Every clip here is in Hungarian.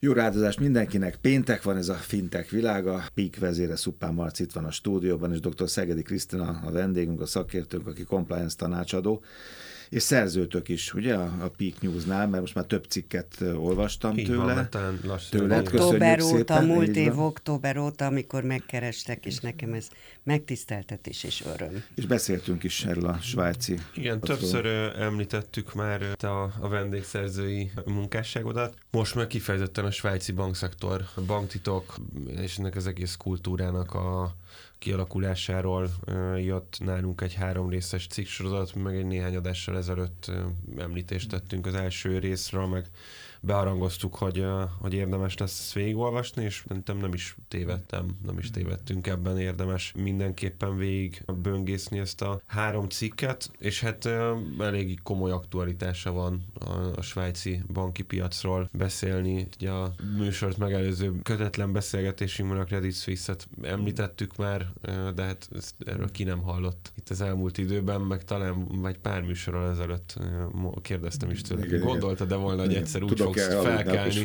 Jó rádozást mindenkinek. Péntek van ez a fintek világa. Pík vezére Szupán Marc itt van a stúdióban, és dr. Szegedi Krisztina a vendégünk, a szakértőnk, aki compliance tanácsadó és szerzőtök is, ugye, a, Peak News-nál, mert most már több cikket olvastam Így tőle. Van, talán tőle. Október óta, szépen, múlt év október óta, amikor megkerestek, és nekem ez megtiszteltetés és öröm. És beszéltünk is erről a svájci. Igen, patról. többször említettük már a, a vendégszerzői munkásságodat. Most meg kifejezetten a svájci bankszektor, a banktitok, és ennek az egész kultúrának a kialakulásáról jött nálunk egy három részes cikksorozat, meg egy néhány adással ezelőtt említést tettünk az első részről, meg beharangoztuk, hogy, hogy érdemes lesz végigolvasni, és szerintem nem is tévedtem, nem is tévedtünk ebben, érdemes mindenképpen végig böngészni ezt a három cikket, és hát elég komoly aktualitása van a, a svájci banki piacról beszélni. Ugye a műsort megelőző kötetlen beszélgetésünkben a Credit Suisse-et említettük már, de hát ezt, erről ki nem hallott itt az elmúlt időben, meg talán vagy pár műsorral ezelőtt kérdeztem is tőle, gondolta, de volna, hogy egyszer úgy fog fogsz felkelni,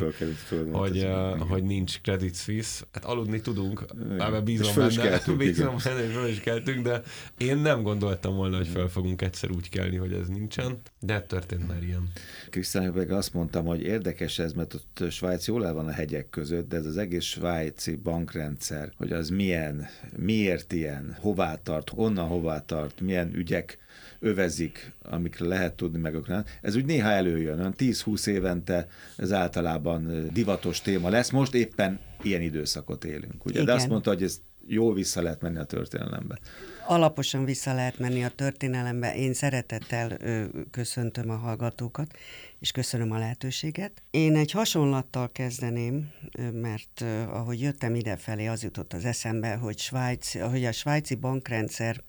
hogy, uh, hogy nincs Credit Suisse. Hát aludni tudunk, ebben bízom benne, bízom benne, és föl is keltünk, de én nem gondoltam volna, hogy fel fogunk egyszer úgy kelni, hogy ez nincsen, de történt már ilyen. Krisztán meg azt mondtam, hogy érdekes ez, mert ott Svájc jól el van a hegyek között, de ez az egész svájci bankrendszer, hogy az milyen, miért ilyen, hová tart, honnan hová tart, milyen ügyek övezik, amikre lehet tudni meg. Ez úgy néha előjön, 10-20 évente ez általában divatos téma lesz. Most éppen ilyen időszakot élünk, ugye? Igen. De azt mondta, hogy ez jól vissza lehet menni a történelembe. Alaposan vissza lehet menni a történelembe. Én szeretettel ö, köszöntöm a hallgatókat, és köszönöm a lehetőséget. Én egy hasonlattal kezdeném, mert ö, ahogy jöttem idefelé, az jutott az eszembe, hogy, Svájc, hogy a svájci bankrendszer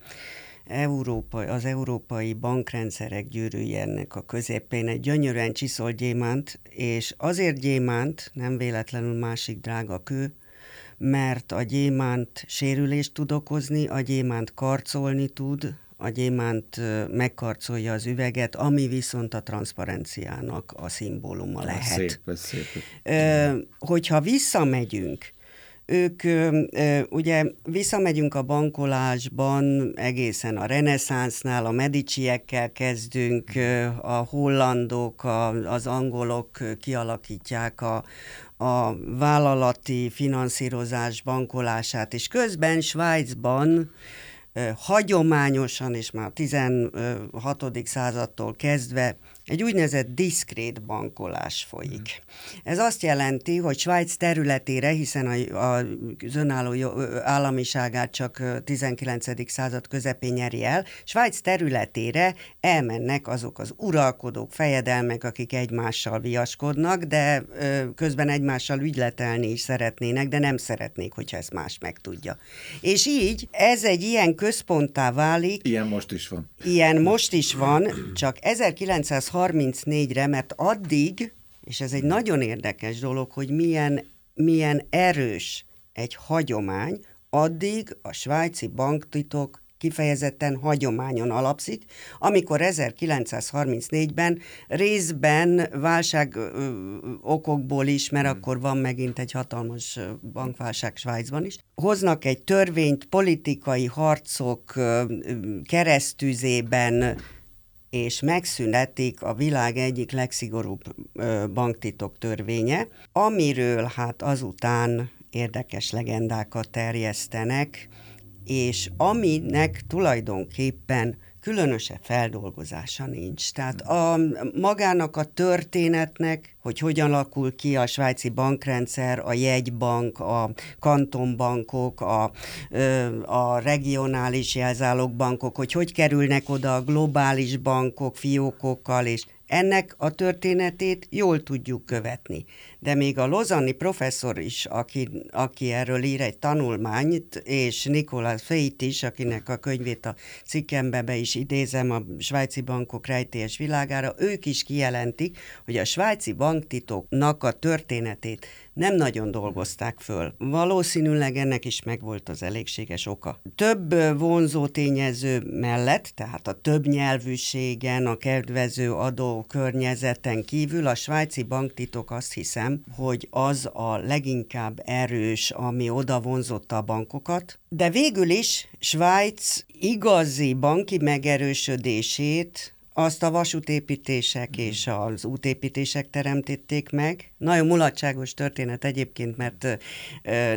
Európa, az európai bankrendszerek gyűrűje ennek a közepén egy gyönyörűen csiszolt gyémánt, és azért gyémánt, nem véletlenül másik drága kő, mert a gyémánt sérülést tud okozni, a gyémánt karcolni tud, a gyémánt megkarcolja az üveget, ami viszont a transzparenciának a szimbóluma lehet. Szép, ez szép. Hogyha visszamegyünk ők ugye visszamegyünk a bankolásban egészen a reneszánsznál, a mediciekkel kezdünk, a hollandok, a, az angolok kialakítják a, a vállalati finanszírozás bankolását, és közben Svájcban hagyományosan, és már a 16. századtól kezdve egy úgynevezett diszkrét bankolás folyik. Ez azt jelenti, hogy Svájc területére, hiszen a, a, az önálló államiságát csak 19. század közepén nyeri el, Svájc területére elmennek azok az uralkodók, fejedelmek, akik egymással viaskodnak, de ö, közben egymással ügyletelni is szeretnének, de nem szeretnék, hogyha ezt más megtudja. És így ez egy ilyen központtá válik. Ilyen most is van. Ilyen most is van, csak 1900 1934-re, mert addig, és ez egy nagyon érdekes dolog, hogy milyen, milyen erős egy hagyomány, addig a svájci banktitok kifejezetten hagyományon alapszik, amikor 1934-ben részben válság okokból is, mert hmm. akkor van megint egy hatalmas bankválság Svájcban is, hoznak egy törvényt politikai harcok keresztüzében és megszületik a világ egyik legszigorúbb banktitok törvénye, amiről hát azután érdekes legendákat terjesztenek, és aminek tulajdonképpen különösebb feldolgozása nincs. Tehát a magának a történetnek, hogy hogyan alakul ki a svájci bankrendszer, a jegybank, a kantonbankok, a, a regionális jelzálogbankok, hogy hogy kerülnek oda a globális bankok fiókokkal, és ennek a történetét jól tudjuk követni. De még a lozani professzor is, aki, aki erről ír egy tanulmányt, és Nikola Feit is, akinek a könyvét a cikkembe be is idézem a svájci bankok rejtélyes világára, ők is kijelentik, hogy a svájci banktitoknak a történetét nem nagyon dolgozták föl. Valószínűleg ennek is megvolt az elégséges oka. Több vonzó tényező mellett, tehát a több nyelvűségen, a kedvező adó környezeten kívül a svájci banktitok azt hiszem, hogy az a leginkább erős, ami oda vonzotta a bankokat. De végül is Svájc igazi banki megerősödését azt a vasútépítések és az útépítések teremtették meg. Nagyon mulatságos történet egyébként, mert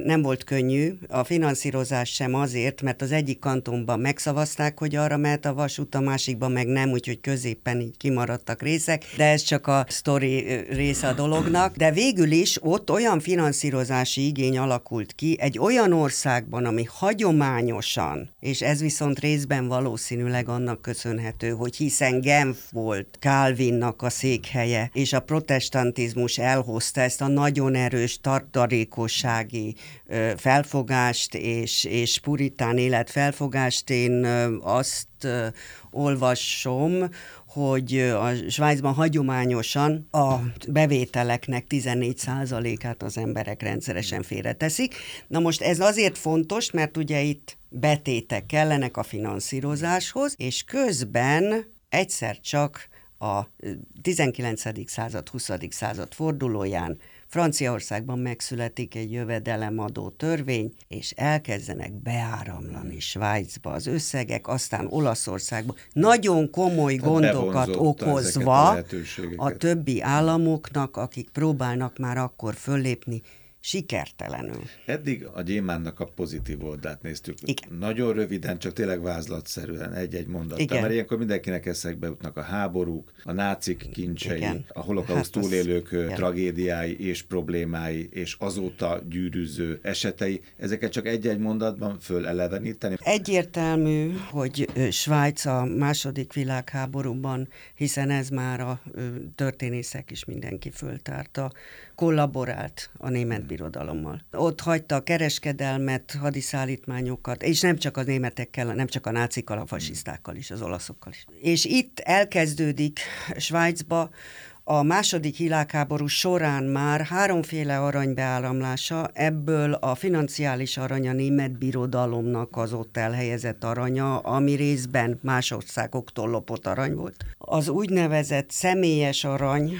nem volt könnyű. A finanszírozás sem azért, mert az egyik kantonban megszavazták, hogy arra mehet a vasút, a másikban meg nem, úgyhogy középen így kimaradtak részek, de ez csak a sztori része a dolognak. De végül is ott olyan finanszírozási igény alakult ki egy olyan országban, ami hagyományosan, és ez viszont részben valószínűleg annak köszönhető, hogy hiszen Genf volt Calvinnak a székhelye, és a protestantizmus elhozta ezt a nagyon erős tartalékossági felfogást és, és puritán élet felfogást. Én azt olvasom, hogy a Svájcban hagyományosan a bevételeknek 14%-át az emberek rendszeresen félreteszik. Na most ez azért fontos, mert ugye itt betétek kellenek a finanszírozáshoz, és közben egyszer csak a 19. század, 20. század fordulóján Franciaországban megszületik egy jövedelemadó törvény, és elkezdenek beáramlani Svájcba az összegek, aztán Olaszországba. Nagyon komoly Tehát gondokat okozva a, a többi államoknak, akik próbálnak már akkor föllépni, sikertelenül. Eddig a gyémánnak a pozitív oldalt néztük. Igen. Nagyon röviden, csak tényleg vázlatszerűen, egy-egy mondat. Igen. Mert ilyenkor mindenkinek eszekbe jutnak a háborúk, a nácik kincsei, Igen. a holokauszt hát túlélők az... tragédiái és problémái, és azóta gyűrűző esetei. Ezeket csak egy-egy mondatban föleleveníteni. Egyértelmű, hogy Svájc a második világháborúban, hiszen ez már a történészek is mindenki föltárta, kollaborált a német birodalommal. Ott hagyta a kereskedelmet, hadiszállítmányokat, és nem csak a németekkel, nem csak a nácikkal, a fasisztákkal is, az olaszokkal is. És itt elkezdődik Svájcba a második világháború során már háromféle arany beállamlása, ebből a financiális arany a német birodalomnak az ott elhelyezett aranya, ami részben más országoktól lopott arany volt. Az úgynevezett személyes arany,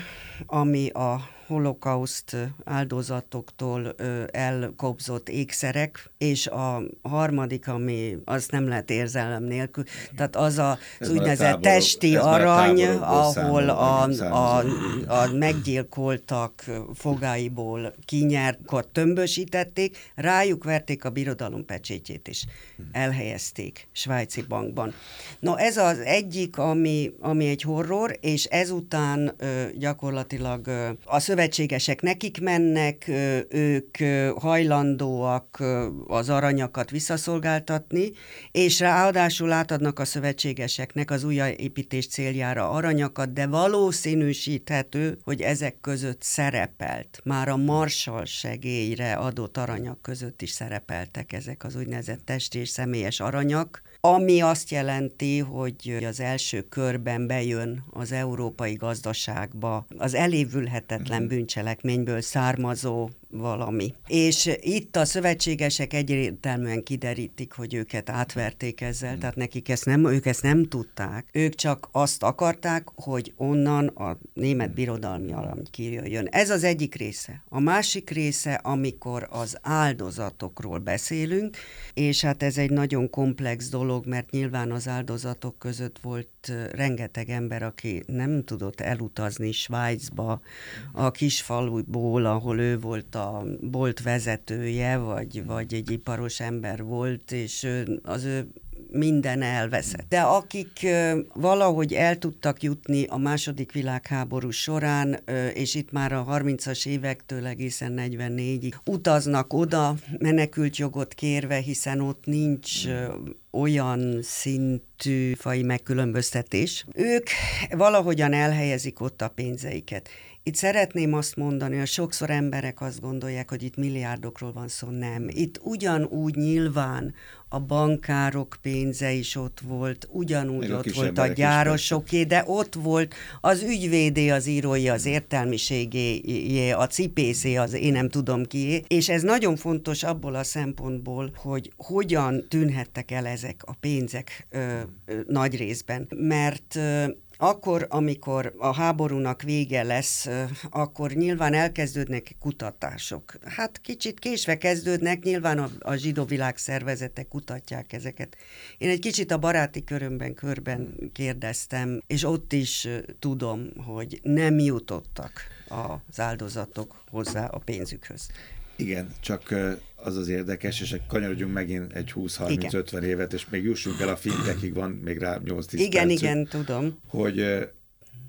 ami a holokauszt áldozatoktól elkobzott ékszerek, és a harmadik, ami azt nem lehet érzelem nélkül, tehát az a, az úgynevezett testi arany, ahol a, a, a meggyilkoltak fogáiból kinyert, tömbösítették, rájuk verték a birodalom pecsétjét is, elhelyezték svájci bankban. No, ez az egyik, ami, ami egy horror, és ezután ö, gyakorlatilag ö, a szövetségesek nekik mennek, ők hajlandóak az aranyakat visszaszolgáltatni, és ráadásul átadnak a szövetségeseknek az újjáépítés céljára aranyakat, de valószínűsíthető, hogy ezek között szerepelt. Már a Marshall segélyre adott aranyak között is szerepeltek ezek az úgynevezett testi és személyes aranyak, ami azt jelenti, hogy az első körben bejön az európai gazdaságba az elévülhetetlen mhm. bűncselekményből származó valami. És itt a szövetségesek egyértelműen kiderítik, hogy őket átverték ezzel, hmm. tehát nekik ezt nem, ők ezt nem tudták. Ők csak azt akarták, hogy onnan a német birodalmi alam kijöjjön. Ez az egyik része. A másik része, amikor az áldozatokról beszélünk, és hát ez egy nagyon komplex dolog, mert nyilván az áldozatok között volt rengeteg ember, aki nem tudott elutazni Svájcba, a kisfaluból, ahol ő volt a bolt vezetője, vagy, vagy egy iparos ember volt, és az ő minden elveszett. De akik valahogy el tudtak jutni a második világháború során, és itt már a 30-as évektől egészen 44-ig utaznak oda menekült jogot kérve, hiszen ott nincs olyan szintű fai megkülönböztetés. Ők valahogyan elhelyezik ott a pénzeiket. Itt szeretném azt mondani, hogy sokszor emberek azt gondolják, hogy itt milliárdokról van szó, nem. Itt ugyanúgy nyilván a bankárok pénze is ott volt, ugyanúgy Még ott volt a gyárosoké, de ott volt az ügyvédé, az írói, az értelmiségé, a cipészé, az én nem tudom ki, és ez nagyon fontos abból a szempontból, hogy hogyan tűnhettek el ezek a pénzek ö, ö, nagy részben, mert ö, akkor, amikor a háborúnak vége lesz, akkor nyilván elkezdődnek kutatások. Hát kicsit késve kezdődnek, nyilván a, a zsidó világszervezetek kutatják ezeket. Én egy kicsit a baráti körömben körben kérdeztem, és ott is tudom, hogy nem jutottak az áldozatok hozzá a pénzükhöz. Igen, csak az az érdekes, és kanyarodjunk megint egy 20-30-50 évet, és még jussunk el a fintekig, van még rá 8-10 Igen, percük, igen, tudom. Hogy,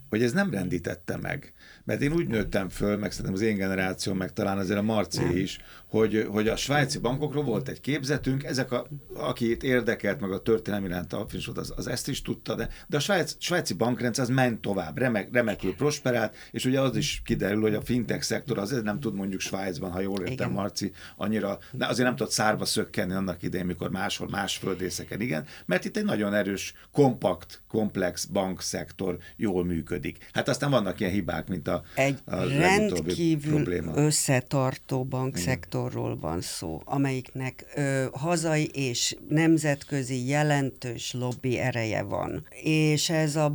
hogy ez nem rendítette meg. Mert én úgy nőttem föl, meg szerintem az én generációm, meg talán azért a Marci is, hogy, hogy a svájci bankokról volt egy képzetünk, ezek, a, akit érdekelt, meg a történelmi iránt a az, az ezt is tudta, de, de a svájc, svájci bankrendszer az ment tovább, remek, remekül prosperált, és ugye az is kiderül, hogy a fintech szektor azért nem tud mondjuk Svájcban, ha jól értem, igen. Marci, annyira, de azért nem tud szárba szökkenni annak idején, mikor máshol, más földészeken, igen, mert itt egy nagyon erős, kompakt, komplex bankszektor jól működik. Hát aztán vannak ilyen hibák, mint a, egy a rendkívül probléma. összetartó bankszektor szektorról van szó, amelyiknek ö, hazai és nemzetközi jelentős lobby ereje van. És ez a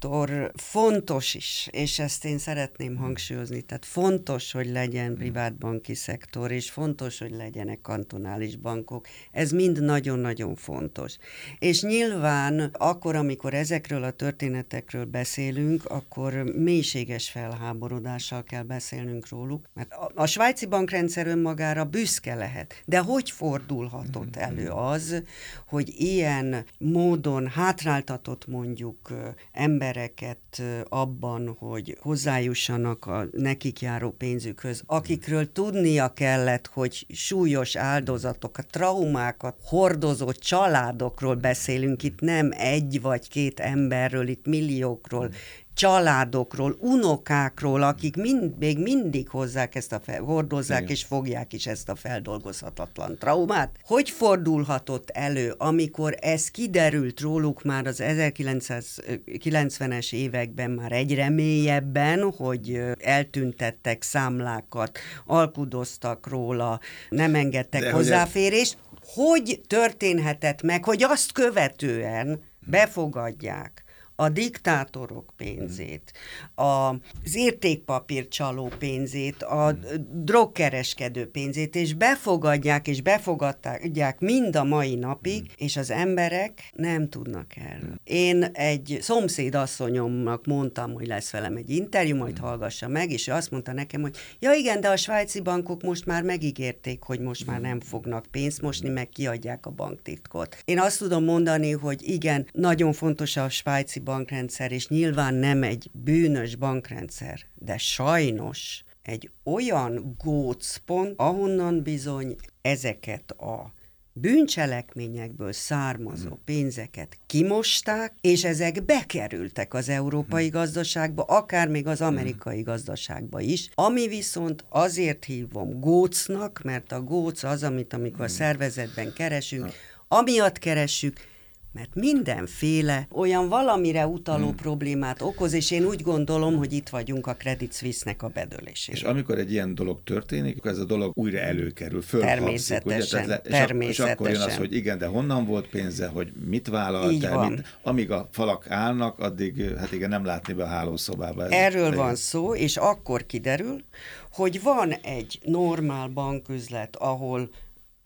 bankszektor fontos is, és ezt én szeretném hangsúlyozni, tehát fontos, hogy legyen privátbanki szektor, és fontos, hogy legyenek kantonális bankok. Ez mind nagyon-nagyon fontos. És nyilván akkor, amikor ezekről a történetekről beszélünk, akkor mélységes felháborodással kell beszélnünk róluk, mert a, a svájci bankrendszer önmagára büszke lehet. De hogy fordulhatott mm-hmm. elő az, hogy ilyen módon hátráltatott mondjuk embereket abban, hogy hozzájussanak a nekik járó pénzükhöz, akikről tudnia kellett, hogy súlyos áldozatokat, traumákat hordozó családokról beszélünk, itt nem egy vagy két emberről, itt milliókról, családokról, unokákról, akik mind, még mindig hozzák ezt a fel, hordozzák Igen. és fogják is ezt a feldolgozhatatlan traumát. Hogy fordulhatott elő, amikor ez kiderült róluk már az 1990-es években már egyre mélyebben, hogy eltüntettek számlákat, alkudoztak róla, nem engedtek De hozzáférést, hogy történhetett meg, hogy azt követően befogadják a diktátorok pénzét, az értékpapír csaló pénzét, a drogkereskedő pénzét, és befogadják, és befogadják mind a mai napig, és az emberek nem tudnak erről. Én egy szomszéd asszonyomnak mondtam, hogy lesz velem egy interjú, majd hallgassa meg, és ő azt mondta nekem, hogy ja igen, de a svájci bankok most már megígérték, hogy most már nem fognak pénzt mosni, meg kiadják a banktitkot. Én azt tudom mondani, hogy igen, nagyon fontos a svájci bankrendszer, és nyilván nem egy bűnös bankrendszer, de sajnos egy olyan gócpont, ahonnan bizony ezeket a bűncselekményekből származó hmm. pénzeket kimosták, és ezek bekerültek az európai hmm. gazdaságba, akár még az amerikai hmm. gazdaságba is, ami viszont azért hívom gócnak, mert a góc az, amit amikor a szervezetben keresünk, amiatt keressük, mert mindenféle olyan valamire utaló hmm. problémát okoz, és én úgy gondolom, hogy itt vagyunk a Credit Suisse-nek a bedölésében. És amikor egy ilyen dolog történik, akkor ez a dolog újra előkerül, Természetesen, ugye? Tehát, természetesen. És, és akkor jön az, hogy igen, de honnan volt pénze, hogy mit vállalt el, mit, amíg a falak állnak, addig hát igen, nem látni be a hálószobába. Ez Erről van szó, és akkor kiderül, hogy van egy normál banküzlet, ahol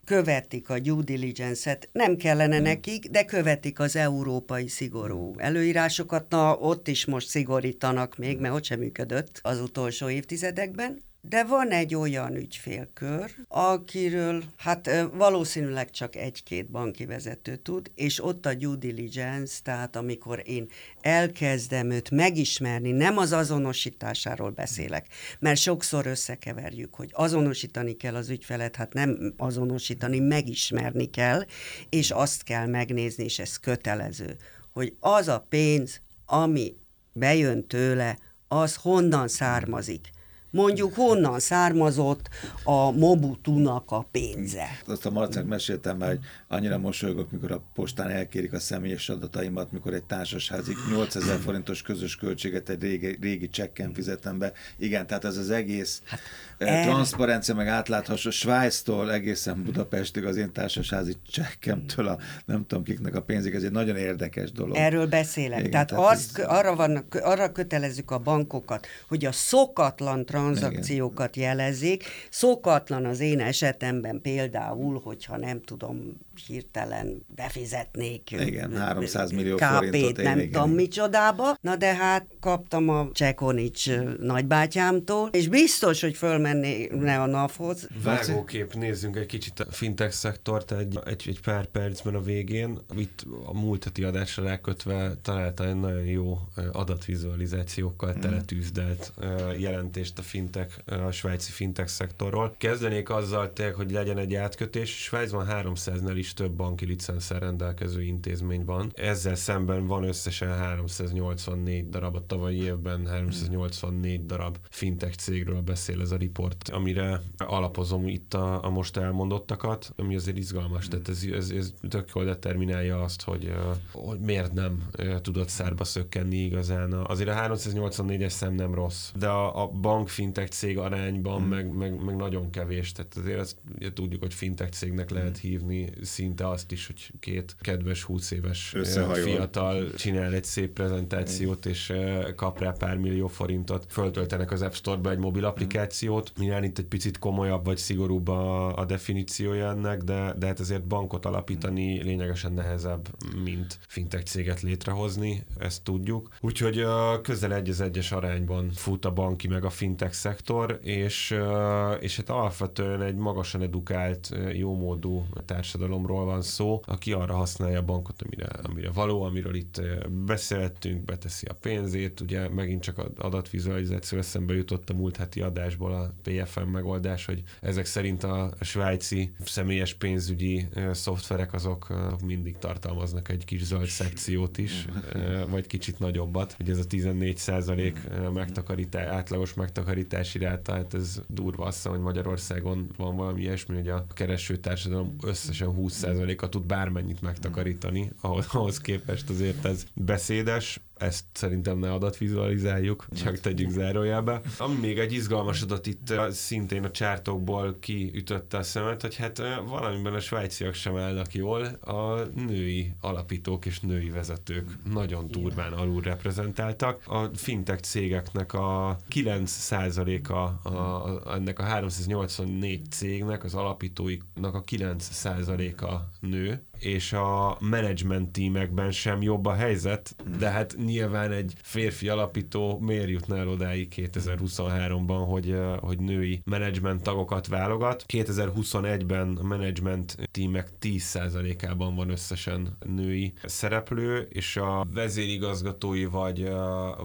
követik a due diligence-et, nem kellene hmm. nekik, de követik az európai szigorú előírásokat. Na, ott is most szigorítanak még, mert ott sem működött az utolsó évtizedekben. De van egy olyan ügyfélkör, akiről hát valószínűleg csak egy-két banki vezető tud, és ott a due diligence, tehát amikor én elkezdem őt megismerni, nem az azonosításáról beszélek, mert sokszor összekeverjük, hogy azonosítani kell az ügyfelet, hát nem azonosítani, megismerni kell, és azt kell megnézni, és ez kötelező, hogy az a pénz, ami bejön tőle, az honnan származik mondjuk honnan származott a Mobutunak a pénze. Azt a Marcának meséltem már, hogy annyira mosolygok, mikor a postán elkérik a személyes adataimat, mikor egy társasházik 8000 forintos közös költséget egy régi, régi csekken fizetem be. Igen, tehát ez az egész hát, er... transzparencia, meg átlátható Svájctól egészen Budapestig az én társasházi csekkemtől a nem tudom kiknek a pénzig, ez egy nagyon érdekes dolog. Erről beszélek. Igen, tehát tehát azt, ez... arra, van, arra kötelezzük a bankokat, hogy a szokatlan tranzakciókat jelezik. Szokatlan az én esetemben például, hogyha nem tudom, hirtelen befizetnék. Igen, 300 millió forintot. nem igen. tudom micsodába. Na de hát kaptam a Csekonics nagybátyámtól, és biztos, hogy fölmenné a NAV-hoz. Vágókép, nézzünk egy kicsit a fintech szektort egy, egy, egy pár percben a végén. Itt a múlt heti adásra rákötve találta egy nagyon jó adatvizualizációkkal mm. teletűzdelt jelentést a fintech, a svájci fintech szektorról. Kezdenék azzal, hogy legyen egy átkötés. Svájcban 300-nál is több banki licenszer rendelkező intézmény van. Ezzel szemben van összesen 384 darab, a tavalyi évben 384 darab fintech cégről beszél ez a riport, amire alapozom itt a, a most elmondottakat, ami azért izgalmas, tehát ez, ez, ez tök jól determinálja azt, hogy, hogy miért nem tudott szárba szökkenni igazán. Azért a 384-es szem nem rossz, de a, a bank fintech cég arányban hmm. meg, meg, meg, nagyon kevés, tehát azért ugye tudjuk, hogy fintech cégnek lehet hmm. hívni szinte azt is, hogy két kedves 20 éves fiatal csinál egy szép prezentációt, és kap rá pár millió forintot, föltöltenek az App Store-ba egy mobil applikációt. Nyilván itt egy picit komolyabb vagy szigorúbb a, a definíciója ennek, de, de hát azért bankot alapítani lényegesen nehezebb, mint fintech céget létrehozni, ezt tudjuk. Úgyhogy közel egy az egyes arányban fut a banki meg a fintech szektor, és, és hát alapvetően egy magasan edukált, jómódú társadalom társadalomról van szó, aki arra használja a bankot, amire, amire való, amiről itt beszéltünk, beteszi a pénzét, ugye megint csak az adatvizualizáció eszembe jutott a múlt heti adásból a PFM megoldás, hogy ezek szerint a svájci személyes pénzügyi szoftverek azok, mindig tartalmaznak egy kis zöld szekciót is, vagy kicsit nagyobbat, hogy ez a 14 százalék megtakarítás, átlagos megtakarítási ráta, hát ez durva azt hogy Magyarországon van valami ilyesmi, hogy a keresőtársadalom összesen 20%-a tud bármennyit megtakarítani, ahhoz, ahhoz képest azért ez beszédes, ezt szerintem ne adatvizualizáljuk, csak tegyük zárójelbe. Ami még egy izgalmas adat itt szintén a csártokból kiütötte a szemet, hogy hát valamiben a svájciak sem állnak jól, a női alapítók és női vezetők nagyon durván alul reprezentáltak. A fintech cégeknek a 9%-a a, a, ennek a 384 cégnek, az alapítóiknak a 9%-a nő, és a management tímekben sem jobb a helyzet, de hát nyilván egy férfi alapító miért jutna el odáig 2023-ban, hogy, hogy női management tagokat válogat. 2021-ben a management tímek 10%-ában van összesen női szereplő, és a vezérigazgatói vagy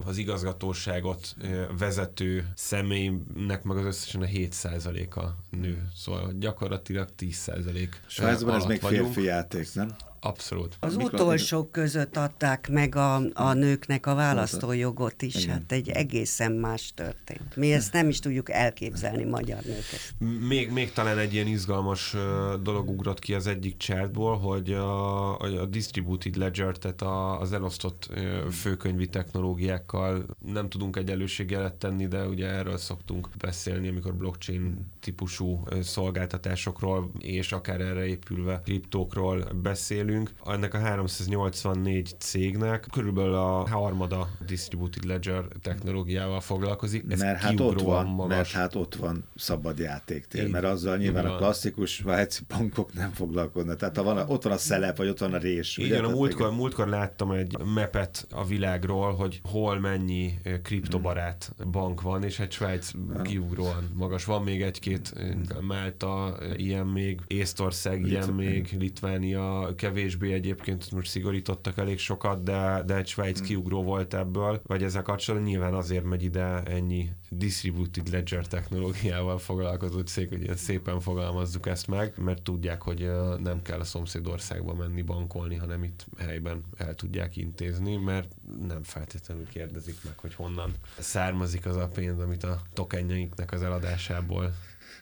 az igazgatóságot vezető személynek meg az összesen a 7%-a nő. Szóval gyakorlatilag 10% Svájcban ez még férfi játék, nem? Abszolút. Az Mikor utolsók között adták meg a, a nőknek a választójogot is, Igen. hát egy egészen más történt. Mi ezt nem is tudjuk elképzelni magyar nőket. Még, még talán egy ilyen izgalmas dolog ugrott ki az egyik chatból, hogy a, a distributed ledger, tehát a, az elosztott főkönyvi technológiákkal nem tudunk egy előségjelet tenni, de ugye erről szoktunk beszélni, amikor blockchain típusú szolgáltatásokról és akár erre épülve kriptókról beszélünk, beszélünk, ennek a 384 cégnek körülbelül a harmada Distributed Ledger technológiával foglalkozik. Ez mert hát ott van, magas. mert hát ott van szabad játéktér, mert azzal nyilván a klasszikus svájci bankok nem foglalkoznak. Tehát ha van, a, ott van a szelep, vagy ott van a rés. Igen, a múltkor, múltkor láttam egy mepet a világról, hogy hol mennyi kriptobarát bank van, és egy Svájc kiugróan magas. Van még egy-két Málta, ilyen még, Észtország, ilyen még, Litvánia, kevés kevésbé egyébként most szigorítottak elég sokat, de, de egy Svájc hmm. kiugró volt ebből, vagy ezzel kapcsolatban nyilván azért megy ide ennyi distributed ledger technológiával foglalkozó cég, hogy ilyen szépen fogalmazzuk ezt meg, mert tudják, hogy nem kell a szomszédországba menni bankolni, hanem itt helyben el tudják intézni, mert nem feltétlenül kérdezik meg, hogy honnan származik az a pénz, amit a tokenjeiknek az eladásából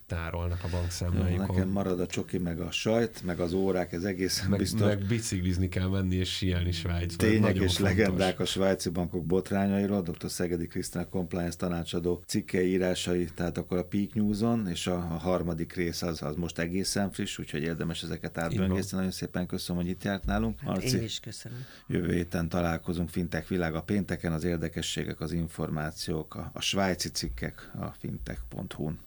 tárolnak a bankszámláikon. Nekem marad a csoki, meg a sajt, meg az órák, ez egészen meg, biztos. Meg biciklizni kell menni és síelni Svájcban. Tények és fontos. legendák a svájci bankok botrányairól, dr. Szegedi Krisztina Compliance tanácsadó cikkei írásai, tehát akkor a Peak News-on, és a, a harmadik rész az, az most egészen friss, úgyhogy érdemes ezeket átböngészni. Nagyon szépen köszönöm, hogy itt járt nálunk. Hát Marci, én is köszönöm. Jövő héten találkozunk Fintech Világ a pénteken, az érdekességek, az információk, a, a svájci cikkek a fintech.hu-n.